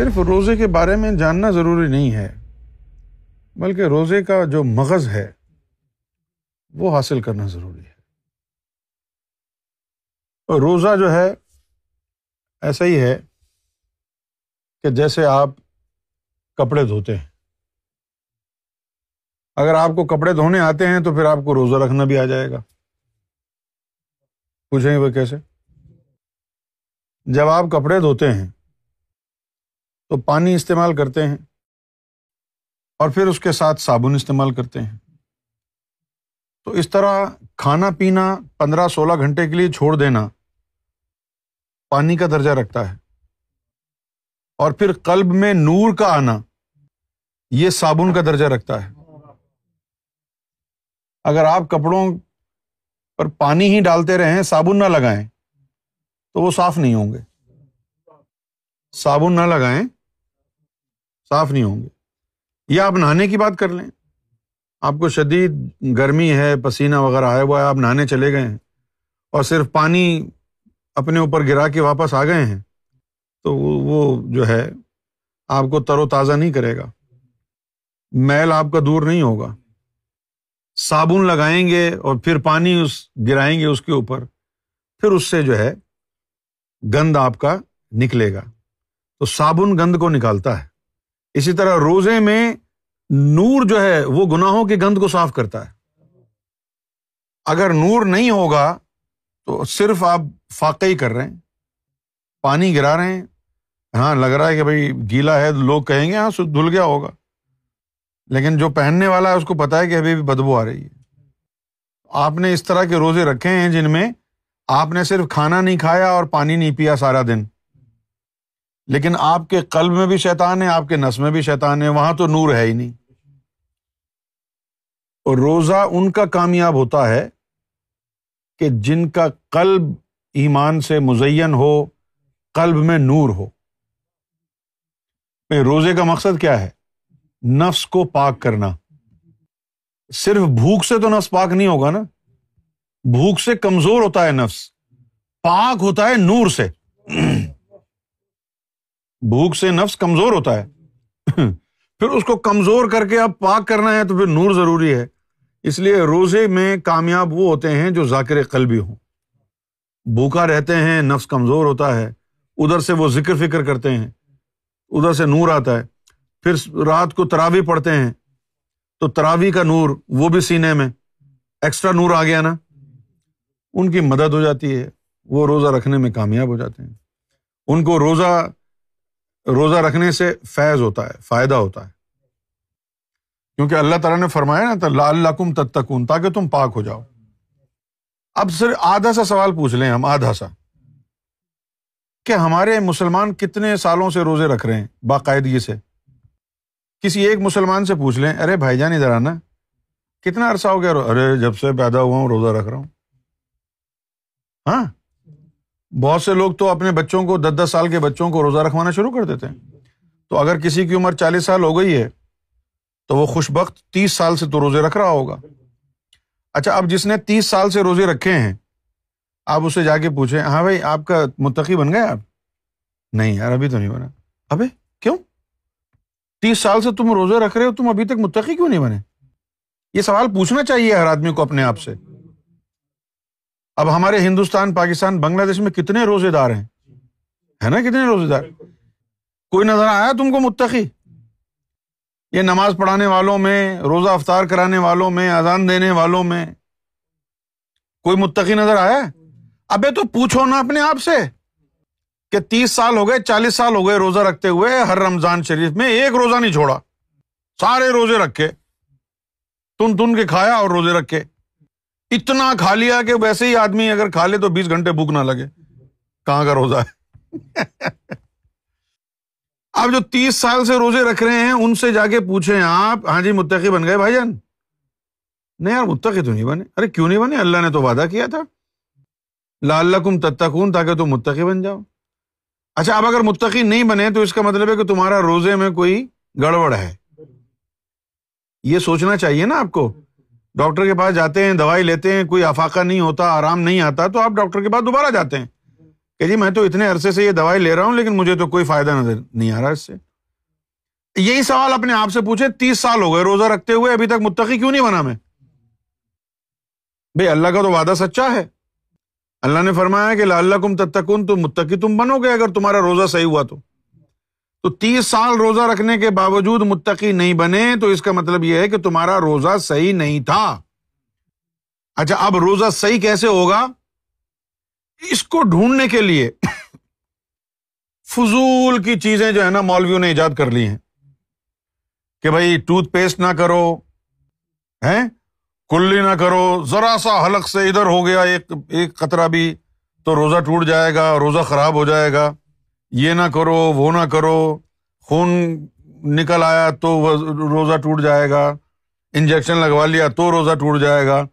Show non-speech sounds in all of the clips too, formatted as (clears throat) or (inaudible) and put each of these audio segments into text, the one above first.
صرف روزے کے بارے میں جاننا ضروری نہیں ہے، بلکہ روزے کا جو مغز ہے، وہ حاصل کرنا ضروری ہے۔ اور روزہ جو ہے، ایسا ہی ہے کہ جیسے آپ کپڑے دھوتے ہیں۔ اگر آپ کو کپڑے دھونے آتے ہیں تو پھر آپ کو روزہ رکھنا بھی آ جائے گا۔ پوچھیں گے وہ کیسے؟ جب آپ کپڑے دھوتے ہیں تو پانی استعمال کرتے ہیں اور پھر اس کے ساتھ صابن استعمال کرتے ہیں۔ تو اس طرح کھانا پینا پندرہ سولہ گھنٹے کے لیے چھوڑ دینا پانی کا درجہ رکھتا ہے۔ اور پھر قلب میں نور کا آنا یہ صابن کا درجہ رکھتا ہے۔ اگر آپ کپڑوں پر پانی ہی ڈالتے رہیں، صابن نہ لگائیں تو وہ صاف نہیں ہوں گے۔ صابن نہ لگائیں صاف نہیں ہوں گے۔ یا آپ نہانے کی بات کر لیں۔ آپ کو شدید گرمی ہے، پسینہ وغیرہ ہے، وہ آپ نہانے چلے گئے ہیں۔ اور صرف پانی اپنے اوپر گرا کے واپس آ گئے ہیں۔ تو وہ جو ہے، آپ کو تر و تازہ نہیں کرے گا۔ میل آپ کا دور نہیں ہوگا۔ صابن لگائیں گے اور پھر پانی اس، گرائیں گے اس کے اوپر۔ پھر اس سے جو ہے، گند آپ کا نکلے گا۔ تو صابن گند کو نکالتا ہے۔ اسی طرح روزے میں نور جو ہے وہ گناہوں کے گند کو صاف کرتا ہے۔ اگر نور نہیں ہوگا تو صرف آپ فاقے ہی کر رہے ہیں۔ پانی گرا رہے ہیں۔ ہاں لگ رہا ہے کہ بھائی گیلا ہے لوگ کہیں گے ہاں دھل گیا ہوگا۔ لیکن جو پہننے والا ہے، اس کو پتا ہے کہ ابھی بھی بدبو آ رہی ہے۔ آپ نے اس طرح کے روزے رکھے ہیں جن میں آپ نے صرف کھانا نہیں کھایا اور پانی نہیں پیا سارا دن۔ لیکن آپ کے قلب میں بھی شیطان ہے، آپ کے نس میں بھی شیطان ہے، وہاں تو نور ہے ہی نہیں۔ اور روزہ ان کا کامیاب ہوتا ہے کہ جن کا قلب ایمان سے مزین ہو، قلب میں نور ہو۔ روزے کا مقصد کیا ہے؟ نفس کو پاک کرنا۔ صرف بھوک سے تو نفس پاک نہیں ہوگا نا؟ بھوک سے کمزور ہوتا ہے نفس، پاک ہوتا ہے نور سے۔ (clears throat) بھوک سے نفس کمزور ہوتا ہے۔ پھر اس کو کمزور کر کے اب پاک کرنا ہے تو پھر نور ضروری ہے۔ اس لیے روزے میں کامیاب وہ ہوتے ہیں جو ذاکر قلبی ہوں۔ بھوکا رہتے ہیں، نفس کمزور ہوتا ہے۔ ادھر سے وہ ذکر فکر کرتے ہیں۔ ادھر سے نور آتا ہے۔ پھر رات کو تراوی پڑھتے ہیں۔ تو تراوی کا نور وہ بھی سینے میں۔ ایکسٹرا نور آ گیا نا۔ ان کی مدد ہو جاتی ہے۔ وہ روزہ رکھنے میں کامیاب ہو جاتے ہیں۔ ان کو روزہ روزہ رکھنے سے فیض ہوتا ہے، فائدہ ہوتا ہے۔ کیونکہ اللہ تعالیٰ نے فرمایا نا تو اللہ کم تک تکون تاکہ تم پاک ہو جاؤ۔ اب صرف آدھا سا سوال پوچھ لیں ہم، آدھا سا۔ کہ ہمارے مسلمان کتنے سالوں سے روزے رکھ رہے ہیں باقاعدگی سے؟ کسی ایک مسلمان سے پوچھ لیں، ارے بھائی جان، ادھر آنا۔ کتنا عرصہ ہو گیا؟ ارے جب سے پیدا ہوا ہوں، روزہ رکھ رہا ہوں۔ ہاں؟ بہت سے لوگ تو اپنے بچوں کو دس دس سال کے بچوں کو روزہ رکھوانا شروع کر دیتے ہیں۔ تو اگر کسی کی عمر چالیس سال ہو گئی ہے، تو وہ خوش بخت تیس سال سے تو روزے رکھ رہا ہوگا۔ اچھا اب جس نے تیس سال سے روزے رکھے ہیں، آپ اسے جا کے پوچھیں ہاں بھائی، آپ کا متقی بن گئے آپ؟ نہیں یار، ابھی تو نہیں بنا۔ ابھی کیوں؟ تیس سال سے تم روزے رکھ رہے ہو، تم ابھی تک متقی کیوں نہیں بنے؟ یہ سوال پوچھنا چاہیے ہر آدمی کو اپنے آپ سے۔ اب ہمارے ہندوستان، پاکستان، بنگلہ دیش میں کتنے روزے دار ہیں؟ ہے نا کتنے روزے دار؟ کوئی نظر آیا تم کو متقی؟ یہ نماز پڑھانے والوں میں، روزہ افطار کرانے والوں میں، اذان دینے والوں میں کوئی متقی نظر آیا؟ ابے تو پوچھو نا اپنے آپ سے کہ تیس سال ہو گئے، چالیس سال ہو گئے روزہ رکھتے ہوئے ہر رمضان شریف میں ایک روزہ نہیں چھوڑا، سارے روزے رکھے، تن تن کے کھایا اور روزے رکھے۔ اتنا کھا لیا کہ ویسے ہی آدمی اگر کھا لے تو بیس گھنٹے بھوک نہ لگے۔ کہاں کا روزہ ہے؟ (laughs) آپ جو تیس سال سے روزے رکھ رہے ہیں، ان سے جا کے پوچھے آپ ہاں جی متقی بن گئے بھائی جان؟ نہیں یار، متقی تو نہیں بنے۔ ارے کیوں نہیں بنے؟ اللہ نے تو وعدہ کیا تھا۔ لال کم تتکون تاکہ تم متقی بن جاؤ۔ اچھا اب اگر متقی نہیں بنے تو اس کا مطلب ہے کہ تمہارا روزے میں کوئی گڑبڑ ہے۔ یہ سوچنا چاہیے نا آپ کو۔ ڈاکٹر کے پاس جاتے ہیں، دوائی لیتے ہیں، کوئی افاقہ نہیں ہوتا، آرام نہیں آتا، تو آپ ڈاکٹر کے پاس دوبارہ جاتے ہیں۔ کہ جی میں تو اتنے عرصے سے یہ دوائی لے رہا ہوں، لیکن مجھے تو کوئی فائدہ نظر نہیں آ رہا اس سے۔ یہی سوال اپنے آپ سے پوچھے تیس سال ہو گئے روزہ رکھتے ہوئے ابھی تک متقی کیوں نہیں بنا میں؟ بھائی اللہ کا تو وعدہ سچا ہے۔ اللہ نے فرمایا کہ اللہ کم تتکن تو متقی تم بنو گے اگر تمہارا روزہ صحیح ہوا تو۔ تو تیس سال روزہ رکھنے کے باوجود متقی نہیں بنے، تو اس کا مطلب یہ ہے کہ تمہارا روزہ صحیح نہیں تھا۔ اچھا اب روزہ صحیح کیسے ہوگا؟ اس کو ڈھونڈنے کے لیے (coughs) فضول کی چیزیں جو ہے نا، مولویوں نے ایجاد کر لی ہیں کہ بھائی ٹوتھ پیسٹ نہ کرو ہے کلی نہ کرو، ذرا سا حلق سے ادھر ہو گیا، ایک ایک خطرہ بھی تو روزہ ٹوٹ جائے گا، روزہ خراب ہو جائے گا۔ یہ نہ کرو، وہ نہ کرو، خون نکل آیا تو روزہ ٹوٹ جائے گا، انجیکشن لگوا لیا تو روزہ ٹوٹ جائے گا۔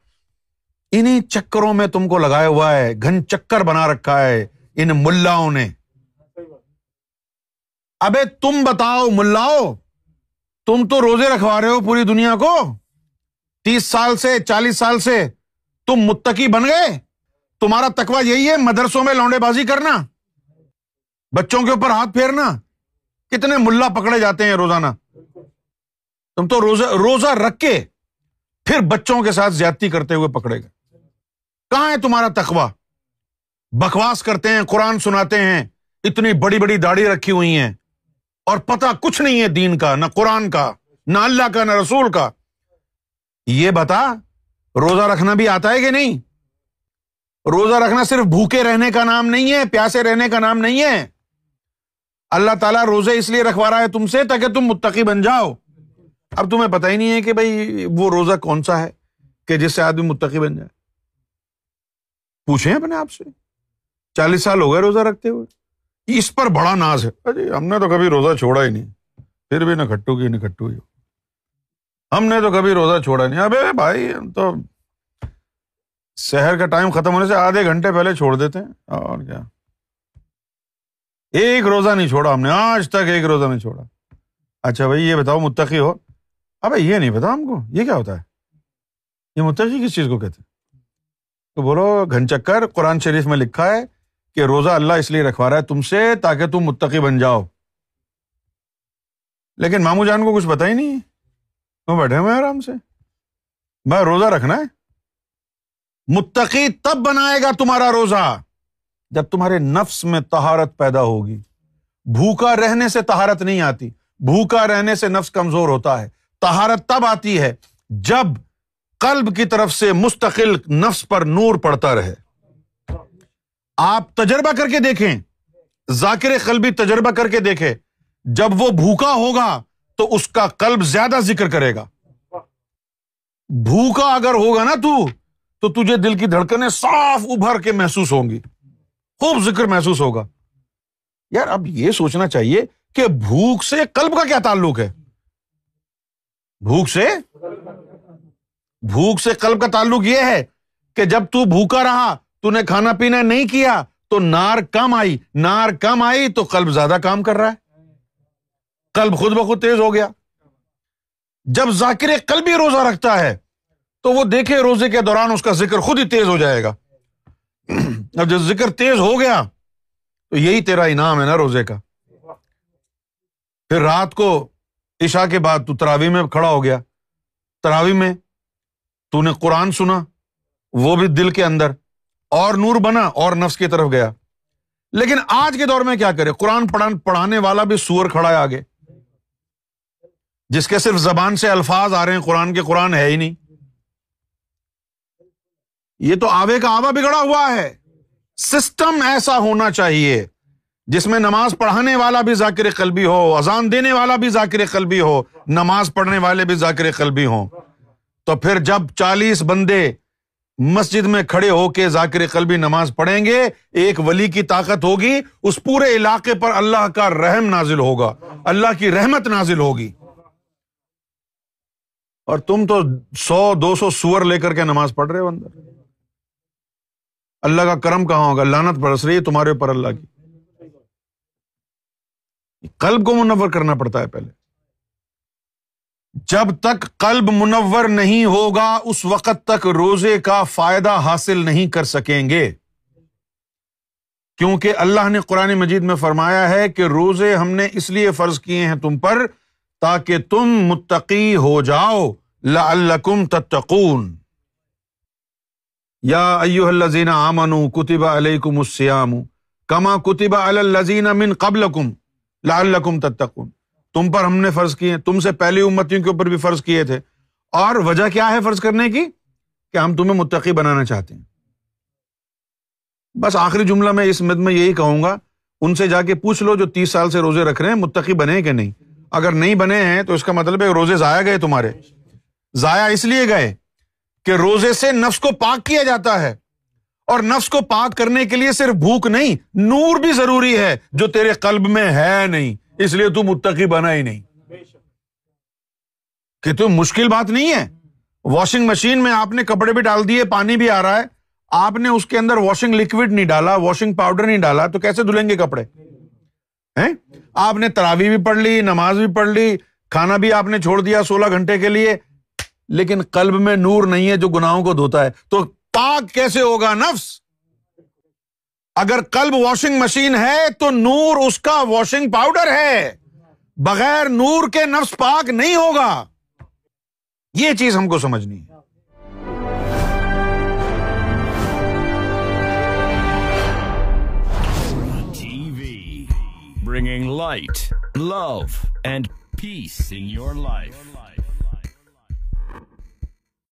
انہیں چکروں میں تم کو لگایا ہوا ہے، گھن چکر بنا رکھا ہے ان ملاؤں نے۔ ابے تم بتاؤ، ملاؤ، تم تو روزے رکھوا رہے ہو پوری دنیا کو۔ تیس سال سے، چالیس سال سے تم متقی بن گئے۔ تمہارا تکوا یہی ہے، مدرسوں میں لونڈے بازی کرنا۔ بچوں کے اوپر ہاتھ پھیرنا، کتنے ملا پکڑے جاتے ہیں روزانہ۔ تم تو روزہ روزہ رکھ کے پھر بچوں کے ساتھ زیادتی کرتے ہوئے پکڑے گئے۔ کہاں ہے تمہارا تخوا بکواس کرتے ہیں، قرآن سناتے ہیں، اتنی بڑی بڑی داڑھی رکھی ہوئی ہیں۔ اور پتا کچھ نہیں ہے دین کا، نہ قرآن کا، نہ اللہ کا، نہ رسول کا۔ یہ بتا، روزہ رکھنا بھی آتا ہے کہ نہیں؟ روزہ رکھنا صرف بھوکے رہنے کا نام نہیں ہے، پیاسے رہنے کا نام نہیں ہے۔ اللہ تعالیٰ روزے اس لیے رکھوا رہا ہے تم سے تاکہ تم متقی بن جاؤ۔ اب تمہیں پتا ہی نہیں ہے کہ بھائی وہ روزہ کون سا ہے کہ جس سے آدمی متقی بن جائے۔ پوچھیں اپنے آپ سے۔ چالیس سال ہو گئے روزہ رکھتے ہوئے۔ اس پر بڑا ناز ہے۔ جی ہم نے تو کبھی روزہ چھوڑا ہی نہیں۔ پھر بھی نہ کھٹو کی نہ کھٹو ہی ہم نے تو کبھی روزہ چھوڑا نہیں۔ ابے بھائی، ہم تو شہر کا ٹائم ختم ہونے سے آدھے گھنٹے پہلے چھوڑ دیتے ہیں۔ اور کیا؟ ایک روزہ نہیں چھوڑا ہم نے، آج تک ایک روزہ نہیں چھوڑا۔ اچھا بھائی، یہ بتاؤ، متقی ہو؟ ابھی یہ نہیں پتا ہم کو، یہ کیا ہوتا ہے؟ یہ متقی کس چیز کو کہتے تو بولو، گھن چکر، قرآن شریف میں لکھا ہے کہ روزہ اللہ اس لیے رکھوا رہا ہے تم سے تاکہ تم متقی بن جاؤ۔ لیکن مامو جان کو کچھ پتا ہی نہیں بیٹھے ہوئے آرام سے۔ میں روزہ رکھنا ہے۔ متقی تب بنائے گا تمہارا روزہ۔ جب تمہارے نفس میں تہارت پیدا ہوگی۔ بھوکا رہنے سے تہارت نہیں آتی۔ بھوکا رہنے سے نفس کمزور ہوتا ہے۔ تہارت تب آتی ہے جب قلب کی طرف سے مستقل نفس پر نور پڑتا رہے۔ آپ تجربہ کر کے دیکھیں۔ ذاکر قلبی تجربہ کر کے دیکھے جب وہ بھوکا ہوگا تو اس کا قلب زیادہ ذکر کرے گا۔ بھوکا اگر ہوگا نا تو تو تجھے دل کی دھڑکنیں صاف ابھر کے محسوس ہوں گی۔ خوب ذکر محسوس ہوگا۔ یار، اب یہ سوچنا چاہیے کہ بھوک سے قلب کا کیا تعلق ہے؟ بھوک سے؟ بھوک سے قلب کا تعلق یہ ہے کہ جب تو بھوکا رہا تو نے کھانا پینا نہیں کیا، تو نار کم آئی۔ نار کم آئی تو قلب زیادہ کام کر رہا ہے۔ قلب خود بخود تیز ہو گیا۔ جب ذاکر قلبی روزہ رکھتا ہے، تو وہ دیکھے روزے کے دوران اس کا ذکر خود ہی تیز ہو جائے گا۔ اب جب ذکر تیز ہو گیا تو یہی تیرا انعام ہے نا روزے کا۔ پھر رات کو عشا کے بعد تو تراوی میں کھڑا ہو گیا۔ تراوی میں تو نے قرآن سنا، وہ بھی دل کے اندر اور نور بنا اور نفس کی طرف گیا۔ لیکن آج کے دور میں کیا کرے؟ قرآن پڑھانے والا بھی سور کھڑا ہے آگے۔ جس کے صرف زبان سے الفاظ آ رہے ہیں، قرآن کے قرآن ہے ہی نہیں۔ یہ تو آوے کا آوا بگڑا ہوا ہے۔ سسٹم ایسا ہونا چاہیے جس میں نماز پڑھانے والا بھی ذاکر قلبی ہو، اذان دینے والا بھی ذاکر قلبی ہو، نماز پڑھنے والے بھی ذاکر قلبی ہو تو پھر جب چالیس بندے مسجد میں کھڑے ہو کے ذاکر قلبی نماز پڑھیں گے، ایک ولی کی طاقت ہوگی، اس پورے علاقے پر اللہ کا رحم نازل ہوگا، اللہ کی رحمت نازل ہوگی۔ اور تم تو سو، دو سو سور لے کر کے نماز پڑھ رہے ہو اندر۔ اللہ کا کرم کہاں ہوگا؟ لانت برس رہی ہے تمہارے اوپر اللہ کی۔ قلب کو منور کرنا پڑتا ہے پہلے۔ جب تک قلب منور نہیں ہوگا، اس وقت تک روزے کا فائدہ حاصل نہیں کر سکیں گے۔ کیونکہ اللہ نے قرآن مجید میں فرمایا ہے کہ روزے ہم نے اس لیے فرض کیے ہیں تم پر تاکہ تم متقی ہو جاؤ۔ لعلکم تتقون۔ یا ایوہ الذین آمنوا کتب علیکم السیام کما کتب علی الذین من قبلکم لعلکم تتقون۔ تم پر ہم نے فرض کیے، تم سے پہلی امتیوں کے اوپر بھی فرض کیے تھے۔ اور وجہ کیا ہے فرض کرنے کی؟ کہ ہم تمہیں متقی بنانا چاہتے ہیں۔ بس آخری جملہ میں اس مد میں یہی کہوں گا، ان سے جا کے پوچھ لو جو تیس سال سے روزے رکھ رہے ہیں، متقی بنے کہ نہیں؟ اگر نہیں بنے ہیں تو اس کا مطلب ہے روزے ضائع گئے تمہارے۔ ضائع اس لیے گئے کہ روزے سے نفس کو پاک کیا جاتا ہے۔ اور نفس کو پاک کرنے کے لیے صرف بھوک نہیں، نور بھی ضروری ہے جو تیرے قلب میں ہے نہیں۔ اس لیے تو متقی بنا ہی نہیں۔ کہ تم مشکل بات نہیں ہے۔ واشنگ مشین میں آپ نے کپڑے بھی ڈال دیے، پانی بھی آ رہا ہے۔ آپ نے اس کے اندر واشنگ لکوڈ نہیں ڈالا، واشنگ پاؤڈر نہیں ڈالا، تو کیسے دھلیں گے کپڑے؟ آپ نے تراوی بھی پڑھ لی، نماز بھی پڑھ لی، کھانا بھی آپ نے چھوڑ دیا سولہ گھنٹے کے لیے۔ لیکن قلب میں نور نہیں ہے جو گناہوں کو دھوتا ہے۔ تو پاک کیسے ہوگا نفس؟ اگر قلب واشنگ مشین ہے تو نور اس کا واشنگ پاؤڈر ہے۔ بغیر نور کے نفس پاک نہیں ہوگا۔ یہ چیز ہم کو سمجھنی ہے۔ Bringing light love and peace in your life